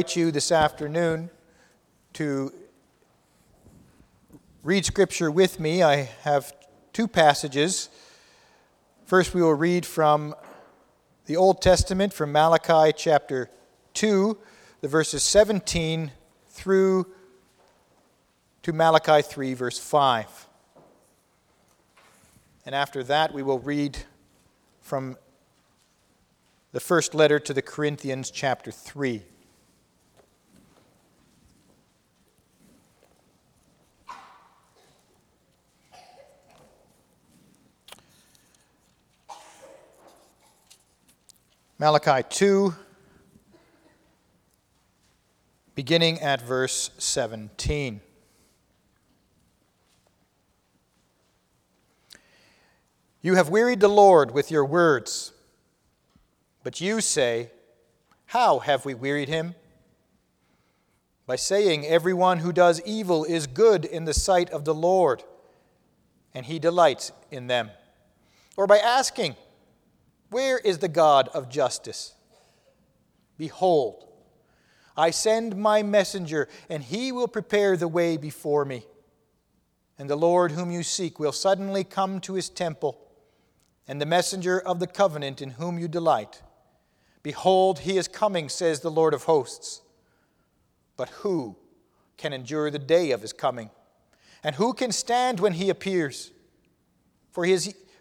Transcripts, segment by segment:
invite you this afternoon to read Scripture with me. I have two passages. First, we will read from the Old Testament, from Malachi chapter 2, the verses 17 through to Malachi 3, verse 5. And after that, we will read from the first letter to the Corinthians, chapter 3. Malachi 2, beginning at verse 17. You have wearied the Lord with your words, but you say, How have we wearied him? By saying, Everyone who does evil is good in the sight of the Lord, and he delights in them. Or by asking, where is the God of justice? Behold, I send my messenger, and he will prepare the way before me. And the Lord whom you seek will suddenly come to his temple, and the messenger of the covenant in whom you delight. Behold, he is coming, says the Lord of hosts. But who can endure the day of his coming? And who can stand when he appears? For he is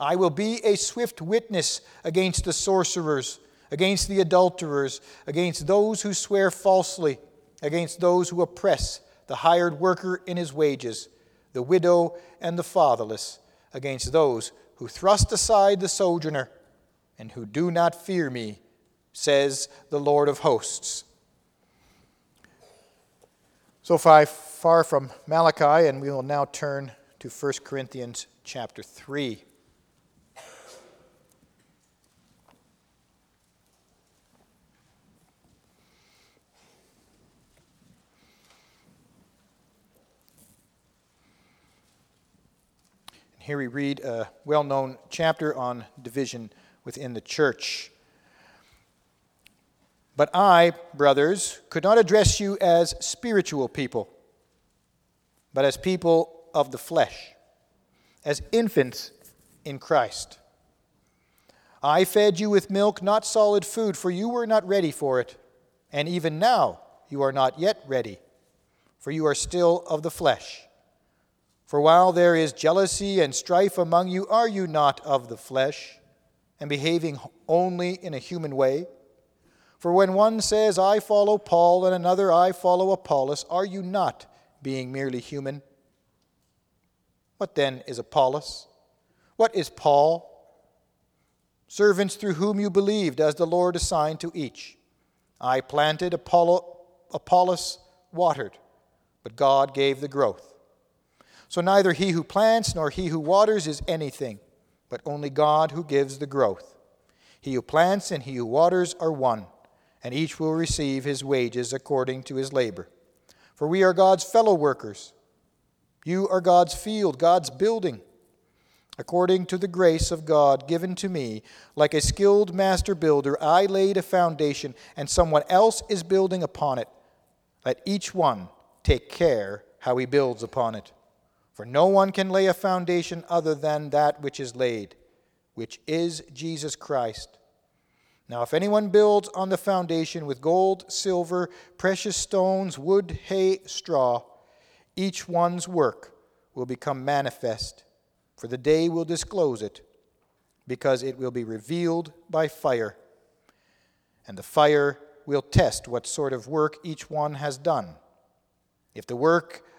I will be a swift witness against the sorcerers, against the adulterers, against those who swear falsely, against those who oppress the hired worker in his wages, the widow and the fatherless, against those who thrust aside the sojourner and who do not fear me, says the Lord of hosts. So far, from Malachi, and we will now turn to 1 Corinthians chapter 3. Here we read a well known chapter on division within the church. But I, brothers, could not address you as spiritual people, but as people of the flesh, as infants in Christ. I fed you with milk, not solid food, for you were not ready for it. And even now you are not yet ready, for you are still of the flesh. For while there is jealousy and strife among you, are you not of the flesh, and behaving only in a human way? For when one says, I follow Paul, and another, I follow Apollos, are you not being merely human? What then is Apollos? What is Paul? Servants through whom you believed, as the Lord assigned to each. I planted, Apollo, Apollos watered, but God gave the growth. So neither he who plants nor he who waters is anything, but only God who gives the growth. He who plants and he who waters are one, and each will receive his wages according to his labor. For we are God's fellow workers. You are God's field, God's building. According to the grace of God given to me, like a skilled master builder, I laid a foundation, and someone else is building upon it. Let each one take care how he builds upon it. For no one can lay a foundation other than that which is laid, which is Jesus Christ. Now, if anyone builds on the foundation with gold, silver, precious stones, wood, hay, straw, each one's work will become manifest, for the day will disclose it, because it will be revealed by fire. And the fire will test what sort of work each one has done. If the work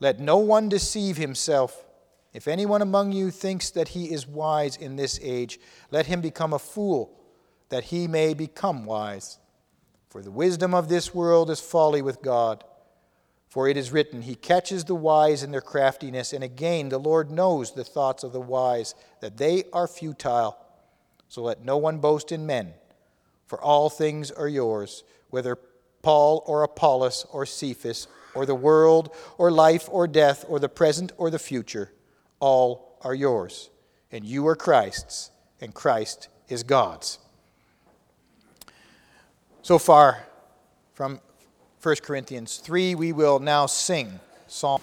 Let no one deceive himself. If anyone among you thinks that he is wise in this age, let him become a fool, that he may become wise. For the wisdom of this world is folly with God. For it is written, He catches the wise in their craftiness, and again the Lord knows the thoughts of the wise, that they are futile. So let no one boast in men, for all things are yours, whether Paul or Apollos or Cephas, or the world, or life or death, or the present or the future all are yours, and you are Christ's, and Christ is God's. So far from 1 Corinthians 3, we will now sing Psalm.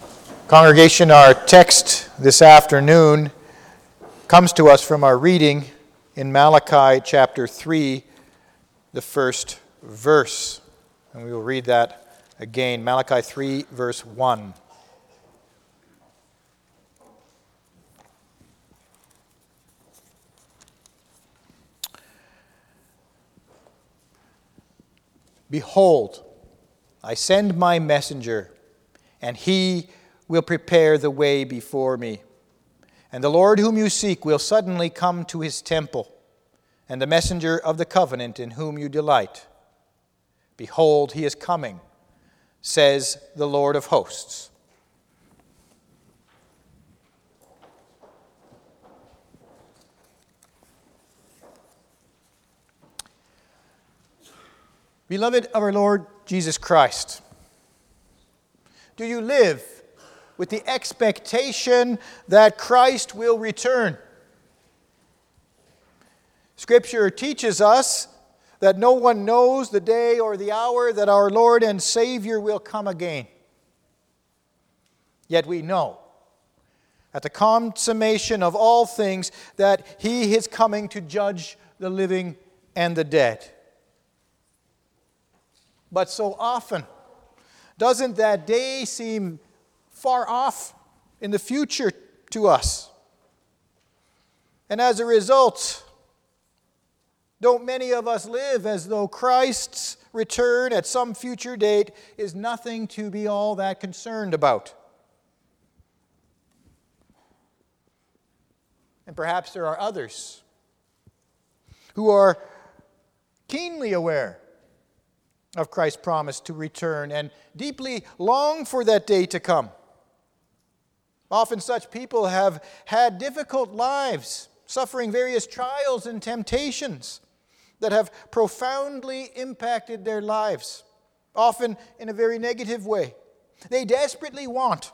Congregation, our text this afternoon comes to us from our reading in Malachi chapter 3, the first verse. And we will read that again. Malachi 3, verse 1. Behold, I send my messenger, and he will prepare the way before me. And the Lord whom you seek will suddenly come to his temple, and the messenger of the covenant in whom you delight. Behold, he is coming, says the Lord of hosts. Beloved of our Lord Jesus Christ, do you live with the expectation that Christ will return? Scripture teaches us that no one knows the day or the hour that our Lord and Savior will come again. Yet we know at the consummation of all things that He is coming to judge the living and the dead but so often. Doesn't that day seem far off in the future to us? And as a result, don't many of us live as though Christ's return at some future date is nothing to be all that concerned about? And perhaps there are others who are keenly aware of Christ's promise to return and deeply long for that day to come. Often, such people have had difficult lives, suffering various trials and temptations that have profoundly impacted their lives, often in a very negative way. They desperately want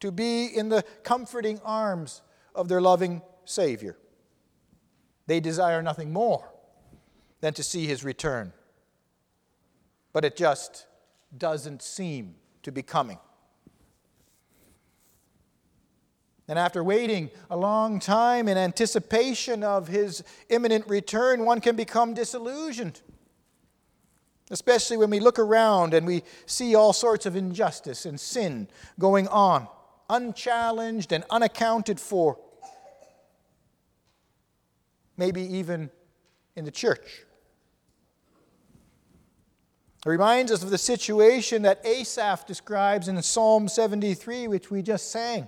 to be in the comforting arms of their loving Savior. They desire nothing more than to see his return but it just doesn't seem to be coming. And after waiting a long time in anticipation of his imminent return, one can become disillusioned. Especially when we look around and we see all sorts of injustice and sin going on, unchallenged and unaccounted for. Maybe even in the church. It reminds us of the situation that Asaph describes in Psalm 73, which we just sang.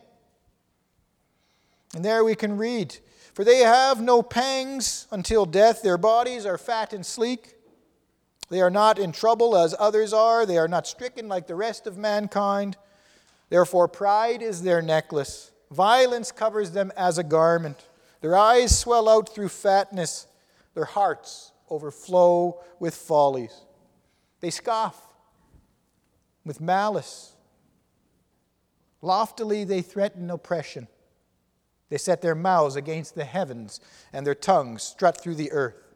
And there we can read For they have no pangs until death, their bodies are fat and sleek. They are not in trouble as others are, they are not stricken like the rest of mankind. Therefore, pride is their necklace, violence covers them as a garment. Their eyes swell out through fatness, their hearts overflow with follies. They scoff with malice. Loftily, they threaten oppression. They set their mouths against the heavens, and their tongues strut through the earth.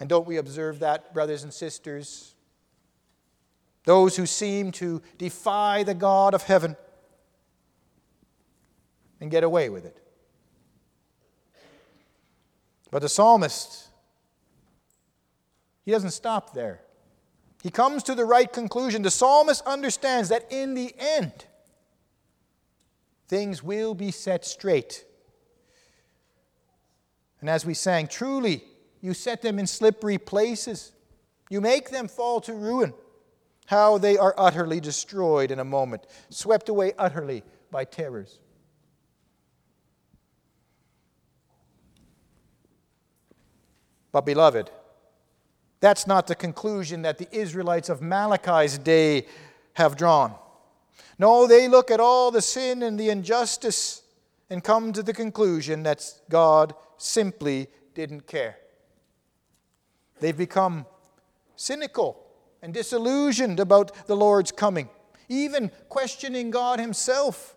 And don't we observe that, brothers and sisters? Those who seem to defy the God of heaven and get away with it. But the psalmist, he doesn't stop there. He comes to the right conclusion. The psalmist understands that in the end, things will be set straight. And as we sang, truly, you set them in slippery places. You make them fall to ruin. How they are utterly destroyed in a moment, swept away utterly by terrors. But, beloved, that's not the conclusion that the Israelites of Malachi's day have drawn. No, they look at all the sin and the injustice and come to the conclusion that God simply didn't care. They've become cynical and disillusioned about the Lord's coming, even questioning God Himself.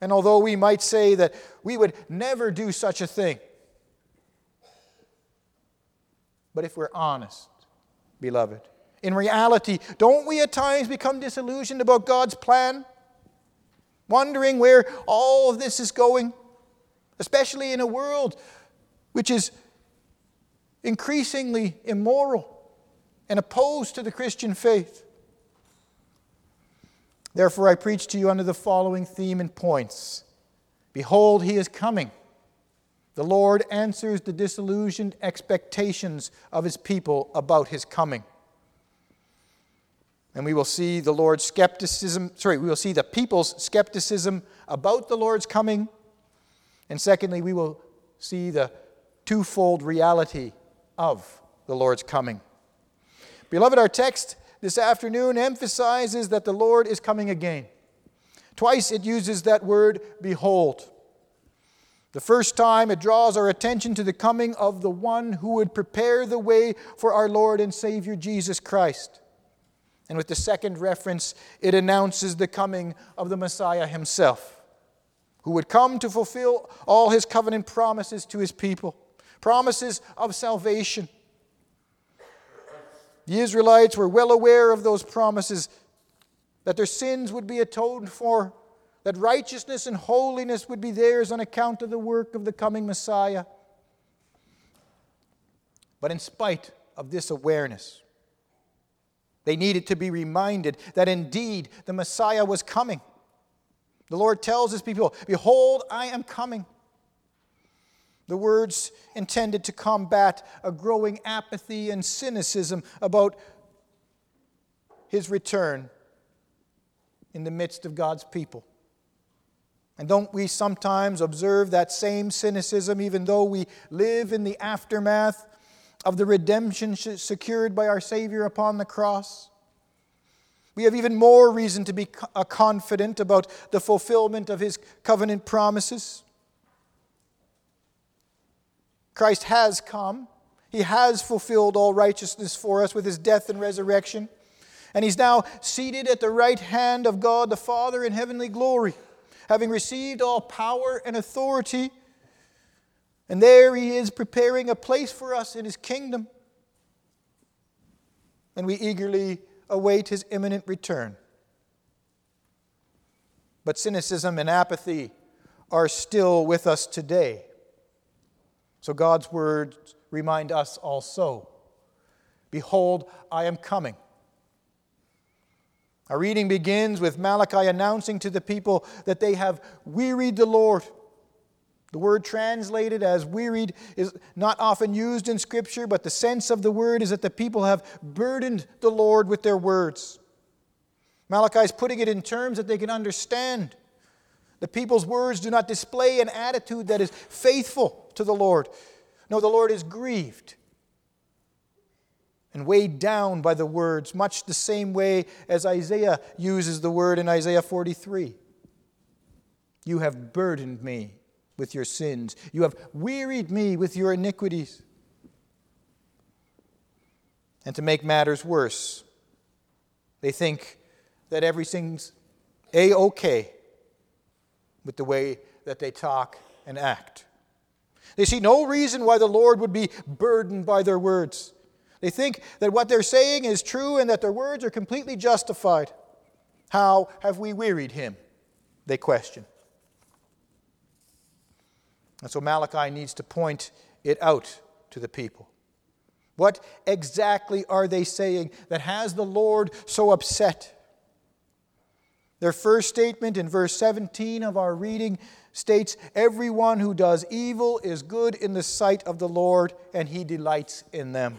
And although we might say that we would never do such a thing, but if we're honest, beloved, in reality, don't we at times become disillusioned about God's plan? Wondering where all of this is going? Especially in a world which is increasingly immoral and opposed to the Christian faith. Therefore, I preach to you under the following theme and points Behold, he is coming. The Lord answers the disillusioned expectations of his people about his coming. And we will see the Lord's skepticism, sorry, we will see the people's skepticism about the Lord's coming. And secondly, we will see the twofold reality of the Lord's coming. Beloved, our text this afternoon emphasizes that the Lord is coming again. Twice it uses that word, behold. The first time, it draws our attention to the coming of the one who would prepare the way for our Lord and Savior Jesus Christ. And with the second reference, it announces the coming of the Messiah himself, who would come to fulfill all his covenant promises to his people, promises of salvation. The Israelites were well aware of those promises that their sins would be atoned for that righteousness and holiness would be theirs on account of the work of the coming Messiah. But in spite of this awareness, they needed to be reminded that indeed the Messiah was coming. The Lord tells his people, Behold, I am coming. The words intended to combat a growing apathy and cynicism about his return in the midst of God's people. And don't we sometimes observe that same cynicism even though we live in the aftermath of the redemption secured by our Savior upon the cross? We have even more reason to be uh, confident about the fulfillment of His covenant promises. Christ has come. He has fulfilled all righteousness for us with his death and resurrection. And he's now seated at the right hand of God the Father in heavenly glory having received all power and authority. And there he is preparing a place for us in his kingdom. And we eagerly await his imminent return. But cynicism and apathy are still with us today. So God's words remind us also Behold, I am coming. Our reading begins with Malachi announcing to the people that they have wearied the Lord. The word translated as wearied is not often used in Scripture, but the sense of the word is that the people have burdened the Lord with their words. Malachi is putting it in terms that they can understand. The people's words do not display an attitude that is faithful to the Lord. No, the Lord is grieved and weighed down by the words, much the same way as Isaiah uses the word in Isaiah 43. You have burdened me with your sins, you have wearied me with your iniquities. And to make matters worse, they think that everything's a okay with the way that they talk and act. They see no reason why the Lord would be burdened by their words. They think that what they're saying is true and that their words are completely justified. How have we wearied him? They question. And so Malachi needs to point it out to the people. What exactly are they saying that has the Lord so upset? Their first statement in verse 17 of our reading states Everyone who does evil is good in the sight of the Lord, and he delights in them.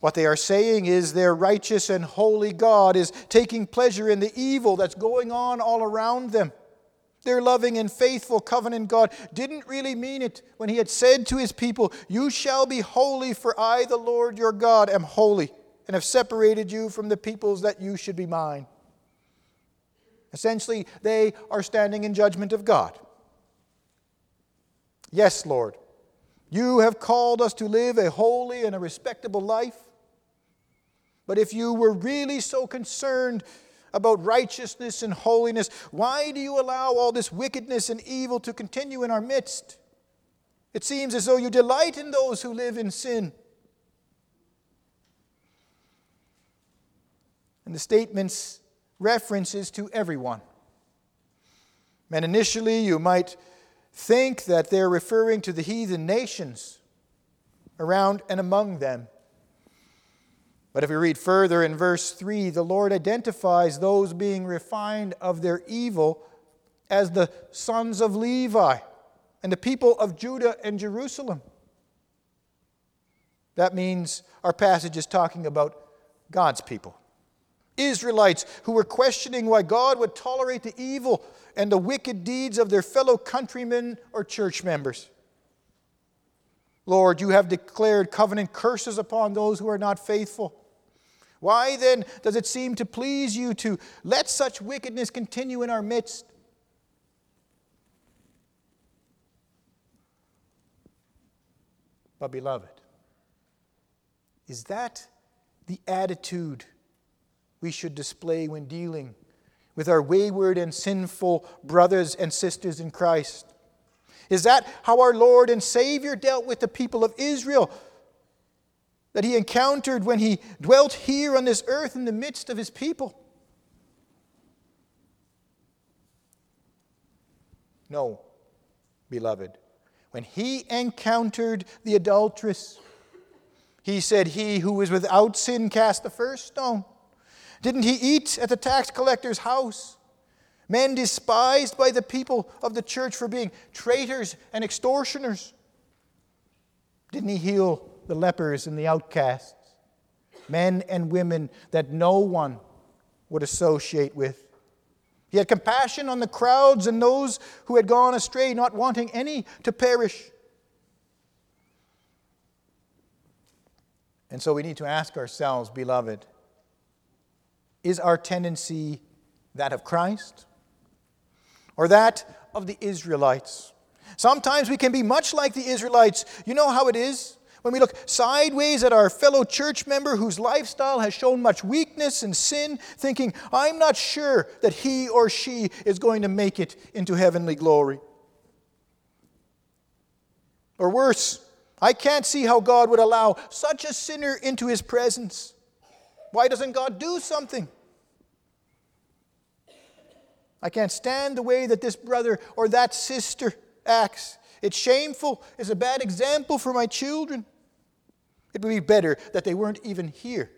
What they are saying is their righteous and holy God is taking pleasure in the evil that's going on all around them. Their loving and faithful covenant God didn't really mean it when He had said to His people, You shall be holy, for I, the Lord your God, am holy, and have separated you from the peoples that you should be mine. Essentially, they are standing in judgment of God. Yes, Lord, you have called us to live a holy and a respectable life. But if you were really so concerned about righteousness and holiness, why do you allow all this wickedness and evil to continue in our midst? It seems as though you delight in those who live in sin. And the statement's references to everyone. And initially, you might think that they're referring to the heathen nations around and among them. But if we read further in verse 3, the Lord identifies those being refined of their evil as the sons of Levi and the people of Judah and Jerusalem. That means our passage is talking about God's people. Israelites who were questioning why God would tolerate the evil and the wicked deeds of their fellow countrymen or church members. Lord, you have declared covenant curses upon those who are not faithful. Why then does it seem to please you to let such wickedness continue in our midst? But, beloved, is that the attitude we should display when dealing with our wayward and sinful brothers and sisters in Christ? Is that how our Lord and Savior dealt with the people of Israel that he encountered when he dwelt here on this earth in the midst of his people? No, beloved. When he encountered the adulteress, he said, He who is without sin cast the first stone. Didn't he eat at the tax collector's house? Men despised by the people of the church for being traitors and extortioners. Didn't he heal the lepers and the outcasts? Men and women that no one would associate with. He had compassion on the crowds and those who had gone astray, not wanting any to perish. And so we need to ask ourselves, beloved, is our tendency that of Christ or that of the Israelites? Sometimes we can be much like the Israelites. You know how it is? When we look sideways at our fellow church member whose lifestyle has shown much weakness and sin, thinking, I'm not sure that he or she is going to make it into heavenly glory. Or worse, I can't see how God would allow such a sinner into his presence. Why doesn't God do something? I can't stand the way that this brother or that sister acts. It's shameful. It's a bad example for my children. It would be better that they weren't even here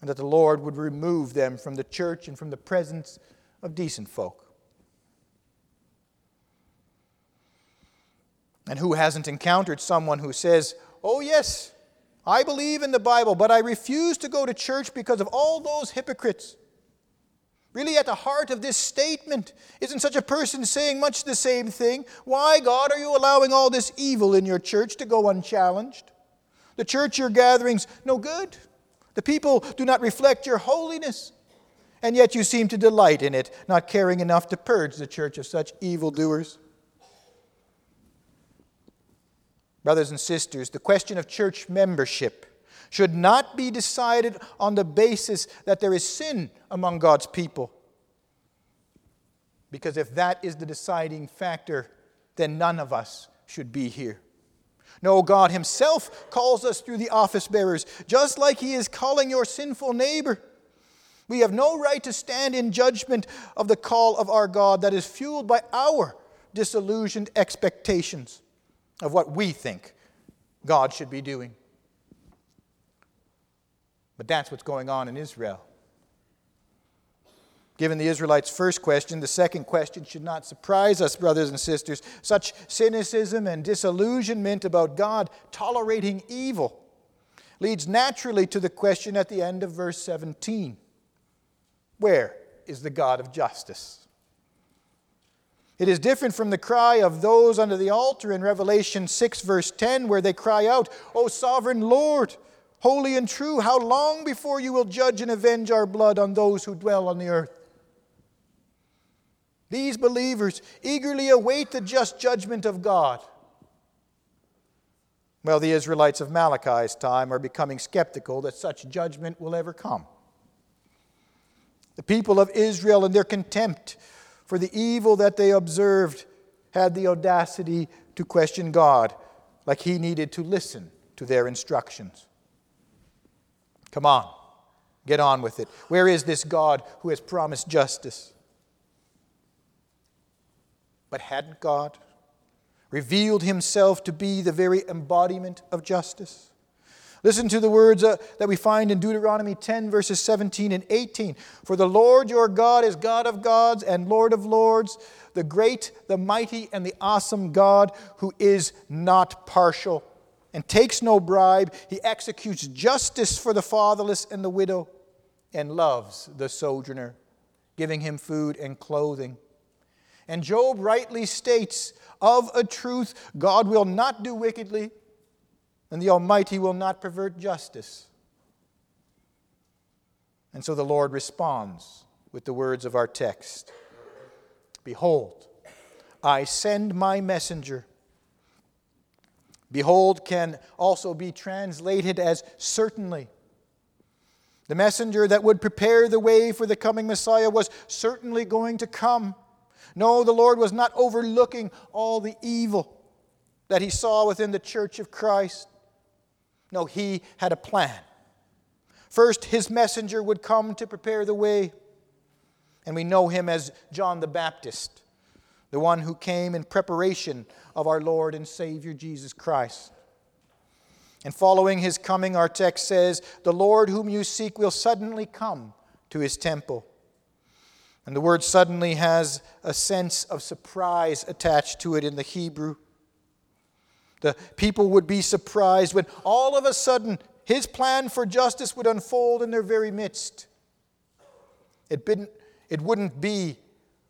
and that the Lord would remove them from the church and from the presence of decent folk. And who hasn't encountered someone who says, Oh, yes, I believe in the Bible, but I refuse to go to church because of all those hypocrites. Really, at the heart of this statement, isn't such a person saying much the same thing? Why, God, are you allowing all this evil in your church to go unchallenged? The church you're gathering's no good. The people do not reflect your holiness. And yet you seem to delight in it, not caring enough to purge the church of such evildoers. Brothers and sisters, the question of church membership should not be decided on the basis that there is sin among God's people. Because if that is the deciding factor, then none of us should be here. No, God Himself calls us through the office bearers, just like He is calling your sinful neighbor. We have no right to stand in judgment of the call of our God that is fueled by our disillusioned expectations of what we think God should be doing. But that's what's going on in Israel. Given the Israelites' first question, the second question should not surprise us, brothers and sisters. Such cynicism and disillusionment about God tolerating evil leads naturally to the question at the end of verse 17 Where is the God of justice? It is different from the cry of those under the altar in Revelation 6, verse 10, where they cry out, O sovereign Lord, holy and true, how long before you will judge and avenge our blood on those who dwell on the earth? These believers eagerly await the just judgment of God. Well, the Israelites of Malachi's time are becoming skeptical that such judgment will ever come. The people of Israel, in their contempt for the evil that they observed, had the audacity to question God like he needed to listen to their instructions. Come on, get on with it. Where is this God who has promised justice? But hadn't God revealed himself to be the very embodiment of justice? Listen to the words uh, that we find in Deuteronomy 10, verses 17 and 18. For the Lord your God is God of gods and Lord of lords, the great, the mighty, and the awesome God who is not partial and takes no bribe. He executes justice for the fatherless and the widow and loves the sojourner, giving him food and clothing. And Job rightly states of a truth, God will not do wickedly, and the Almighty will not pervert justice. And so the Lord responds with the words of our text Behold, I send my messenger. Behold can also be translated as certainly. The messenger that would prepare the way for the coming Messiah was certainly going to come. No, the Lord was not overlooking all the evil that he saw within the church of Christ. No, he had a plan. First, his messenger would come to prepare the way. And we know him as John the Baptist, the one who came in preparation of our Lord and Savior Jesus Christ. And following his coming, our text says, The Lord whom you seek will suddenly come to his temple. And the word suddenly has a sense of surprise attached to it in the Hebrew. The people would be surprised when all of a sudden his plan for justice would unfold in their very midst. It, it wouldn't be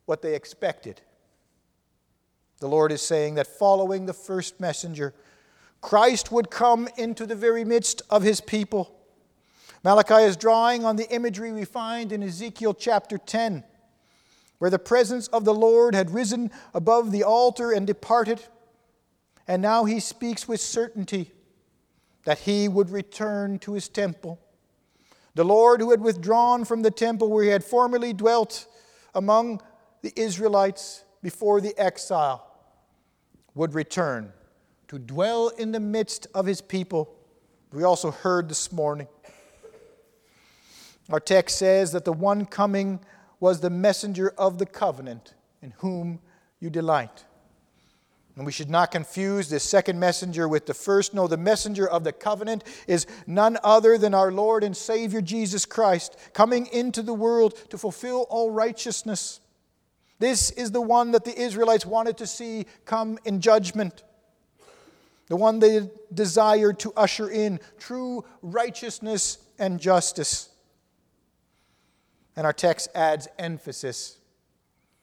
what they expected. The Lord is saying that following the first messenger, Christ would come into the very midst of his people. Malachi is drawing on the imagery we find in Ezekiel chapter 10 where the presence of the Lord had risen above the altar and departed. And now he speaks with certainty that he would return to his temple. The Lord, who had withdrawn from the temple where he had formerly dwelt among the Israelites before the exile, would return to dwell in the midst of his people. We also heard this morning. Our text says that the one coming was the messenger of the covenant in whom you delight. And we should not confuse this second messenger with the first. No, the messenger of the covenant is none other than our Lord and Savior Jesus Christ, coming into the world to fulfill all righteousness. This is the one that the Israelites wanted to see come in judgment, the one they desired to usher in true righteousness and justice. And our text adds emphasis.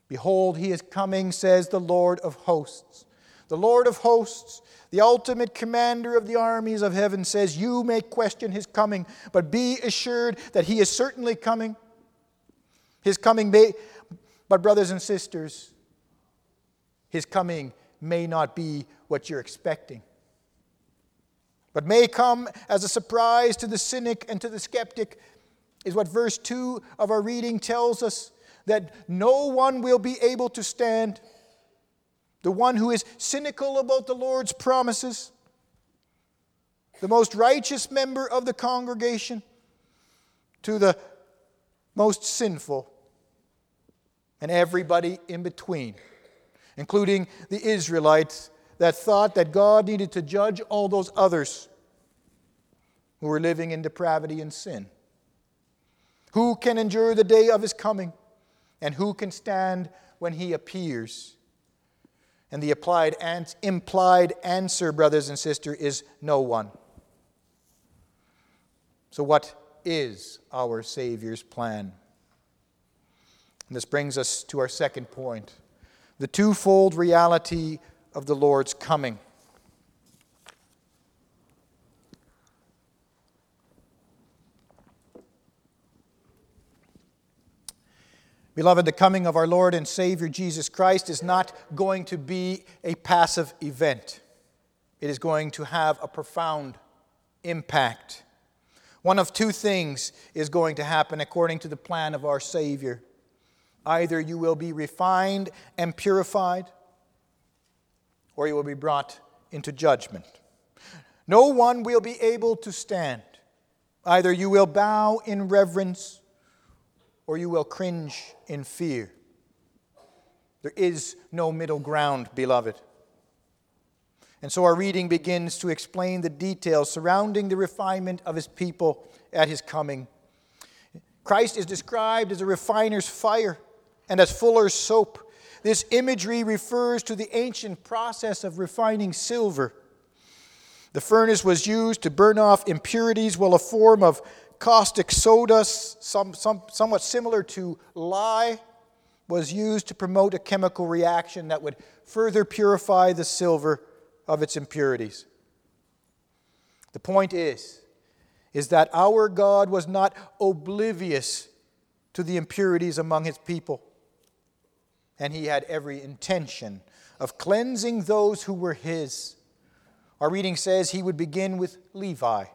Behold, he is coming, says the Lord of hosts. The Lord of hosts, the ultimate commander of the armies of heaven, says, You may question his coming, but be assured that he is certainly coming. His coming may, but brothers and sisters, his coming may not be what you're expecting, but may come as a surprise to the cynic and to the skeptic is what verse 2 of our reading tells us that no one will be able to stand. The one who is cynical about the Lord's promises, the most righteous member of the congregation, to the most sinful, and everybody in between. including the Israelites that thought that God needed to judge all those others who were living in depravity and sin. Who can endure the day of his coming? And who can stand when he appears? And the applied implied answer, brothers and sisters, is no one. So, what is our Savior's plan? And this brings us to our second point the twofold reality of the Lord's coming. Beloved, the coming of our Lord and Savior Jesus Christ is not going to be a passive event. It is going to have a profound impact. One of two things is going to happen according to the plan of our Savior. Either you will be refined and purified, or you will be brought into judgment. No one will be able to stand. Either you will bow in reverence, or you will cringe in fear. There is no middle ground, beloved. And so our reading begins to explain the details surrounding the refinement of his people at his coming. Christ is described as a refiner's fire and as fuller's soap. This imagery refers to the ancient process of refining silver. The furnace was used to burn off impurities, while a form of caustic soda, some, some, somewhat similar to lye, was used to promote a chemical reaction that would further purify the silver of its impurities. The point is, is that our God was not oblivious to the impurities among his people, and he had every intention of cleansing those who were his. Our reading says he would begin with Levi.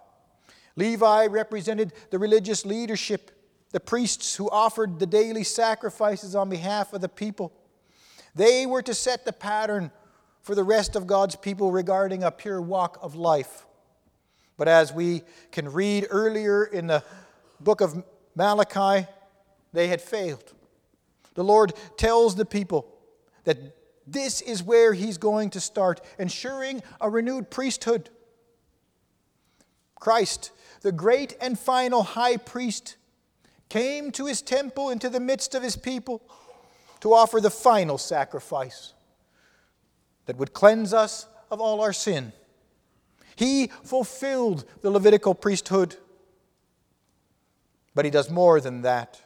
Levi represented the religious leadership, the priests who offered the daily sacrifices on behalf of the people. They were to set the pattern for the rest of God's people regarding a pure walk of life. But as we can read earlier in the book of Malachi, they had failed. The Lord tells the people that this is where He's going to start, ensuring a renewed priesthood. Christ the great and final high priest, came to his temple into the midst of his people to offer the final sacrifice that would cleanse us of all our sin. He fulfilled the Levitical priesthood, but he does more than that.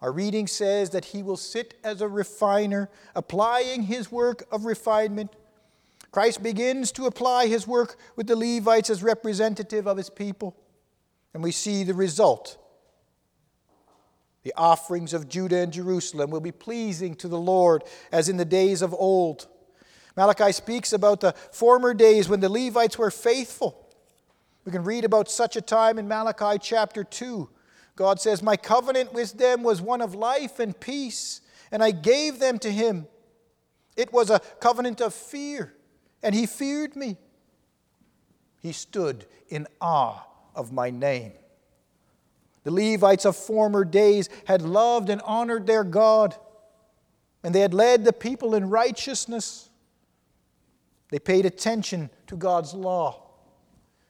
Our reading says that he will sit as a refiner, applying his work of refinement Christ begins to apply his work with the Levites as representative of his people, and we see the result. The offerings of Judah and Jerusalem will be pleasing to the Lord as in the days of old. Malachi speaks about the former days when the Levites were faithful. We can read about such a time in Malachi chapter 2. God says, My covenant with them was one of life and peace, and I gave them to him. It was a covenant of fear and he feared me. He stood in awe of my name. The Levites of former days had loved and honored their God, and they had led the people in righteousness. They paid attention to God's law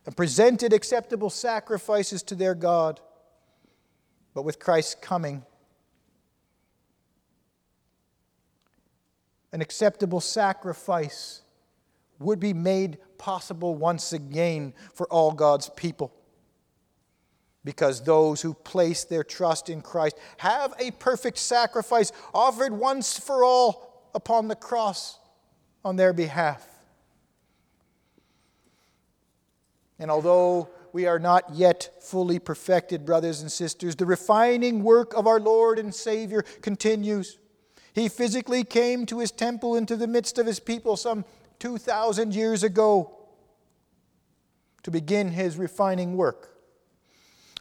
and presented acceptable sacrifices to their God. But with Christ's coming, an acceptable sacrifice would be made possible once again for all God's people. Because those who place their trust in Christ have a perfect sacrifice offered once for all upon the cross on their behalf. And although we are not yet fully perfected, brothers and sisters, the refining work of our Lord and Savior continues. He physically came to his temple into the midst of his people some 2,000 years ago to begin his refining work.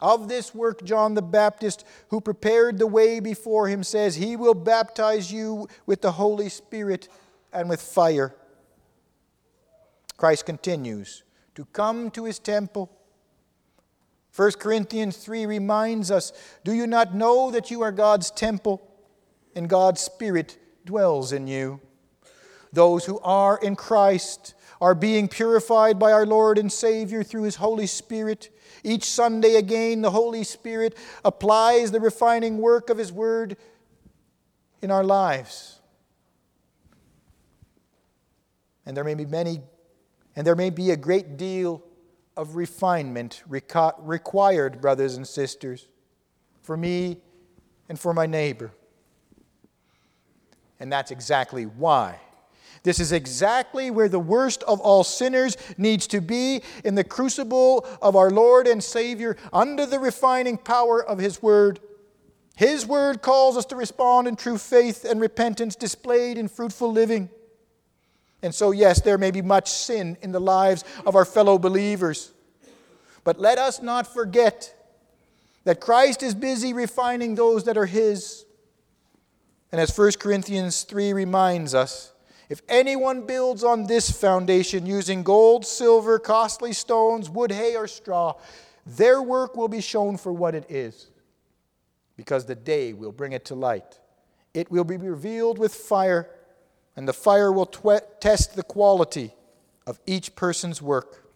Of this work, John the Baptist, who prepared the way before him, says, He will baptize you with the Holy Spirit and with fire. Christ continues to come to his temple. 1 Corinthians 3 reminds us Do you not know that you are God's temple and God's Spirit dwells in you? Those who are in Christ are being purified by our Lord and Savior through His Holy Spirit. Each Sunday, again, the Holy Spirit applies the refining work of His Word in our lives. And there may be many, and there may be a great deal of refinement required, brothers and sisters, for me and for my neighbor. And that's exactly why. This is exactly where the worst of all sinners needs to be in the crucible of our Lord and Savior under the refining power of His Word. His Word calls us to respond in true faith and repentance displayed in fruitful living. And so, yes, there may be much sin in the lives of our fellow believers. But let us not forget that Christ is busy refining those that are His. And as 1 Corinthians 3 reminds us, if anyone builds on this foundation using gold, silver, costly stones, wood, hay, or straw, their work will be shown for what it is, because the day will bring it to light. It will be revealed with fire and the fire will test the quality of each person's work.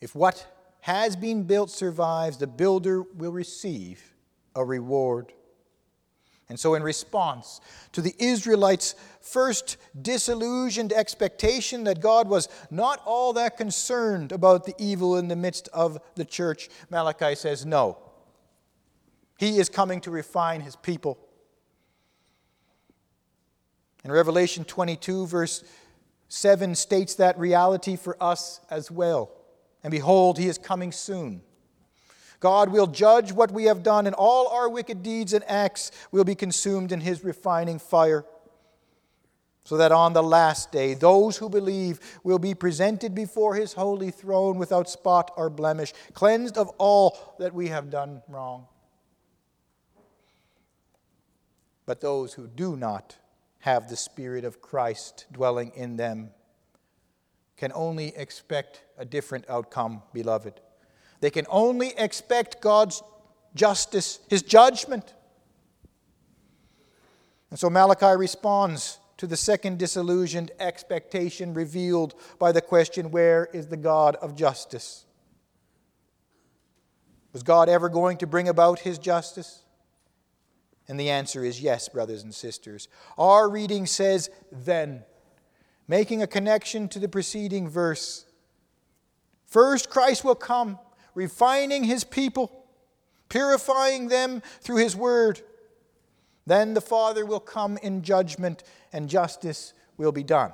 If what has been built survives, the builder will receive a reward. And so, in response to the Israelites' first disillusioned expectation that God was not all that concerned about the evil in the midst of the church, Malachi says, No. He is coming to refine his people. And Revelation 22, verse 7, states that reality for us as well. And behold, he is coming soon. God will judge what we have done, and all our wicked deeds and acts will be consumed in his refining fire. So that on the last day, those who believe will be presented before his holy throne without spot or blemish, cleansed of all that we have done wrong. But those who do not have the Spirit of Christ dwelling in them can only expect a different outcome, beloved. They can only expect God's justice, His judgment. And so Malachi responds to the second disillusioned expectation revealed by the question where is the God of justice? Was God ever going to bring about His justice? And the answer is yes, brothers and sisters. Our reading says, then, making a connection to the preceding verse. First, Christ will come, refining his people, purifying them through his word. Then the Father will come in judgment, and justice will be done.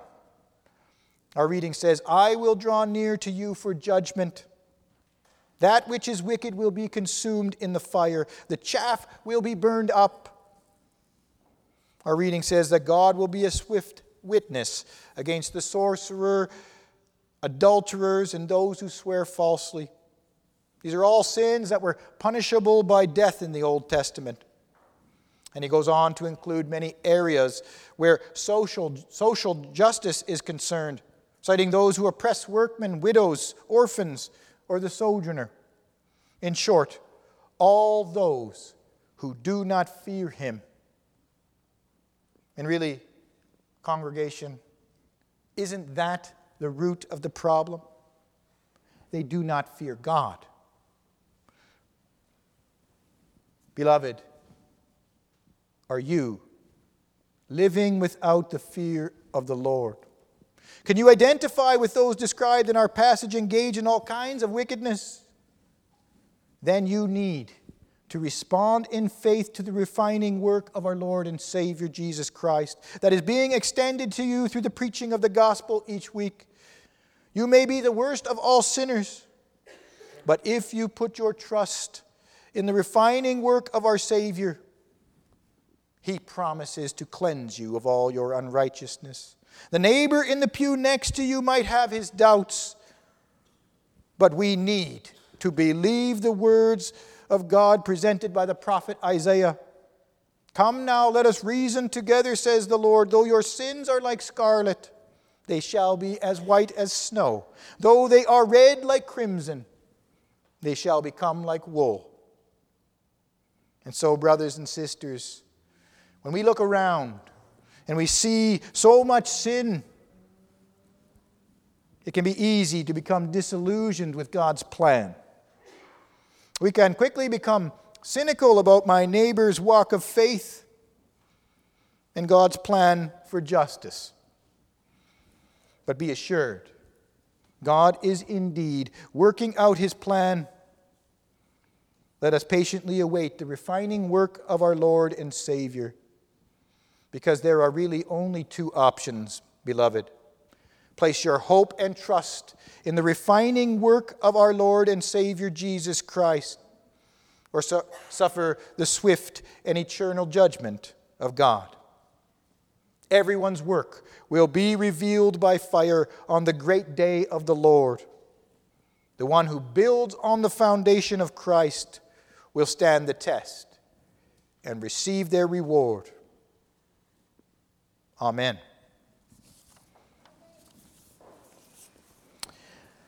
Our reading says, I will draw near to you for judgment. That which is wicked will be consumed in the fire, the chaff will be burned up. Our reading says that God will be a swift witness against the sorcerer, adulterers, and those who swear falsely. These are all sins that were punishable by death in the Old Testament. And he goes on to include many areas where social, social justice is concerned, citing those who oppress workmen, widows, orphans, or the sojourner. In short, all those who do not fear him. And really, congregation, isn't that the root of the problem? They do not fear God. Beloved, are you living without the fear of the Lord? Can you identify with those described in our passage engaged in all kinds of wickedness? Then you need to respond in faith to the refining work of our Lord and Savior Jesus Christ that is being extended to you through the preaching of the gospel each week. You may be the worst of all sinners, but if you put your trust in the refining work of our Savior, He promises to cleanse you of all your unrighteousness. The neighbor in the pew next to you might have his doubts, but we need to believe the words of God presented by the prophet Isaiah. Come now, let us reason together, says the Lord. Though your sins are like scarlet, they shall be as white as snow. Though they are red like crimson, they shall become like wool. And so, brothers and sisters, when we look around and we see so much sin, it can be easy to become disillusioned with God's plan. We can quickly become cynical about my neighbor's walk of faith and God's plan for justice. But be assured, God is indeed working out his plan. Let us patiently await the refining work of our Lord and Savior, because there are really only two options, beloved. Place your hope and trust in the refining work of our Lord and Savior Jesus Christ, or su- suffer the swift and eternal judgment of God. Everyone's work will be revealed by fire on the great day of the Lord. The one who builds on the foundation of Christ will stand the test and receive their reward. Amen.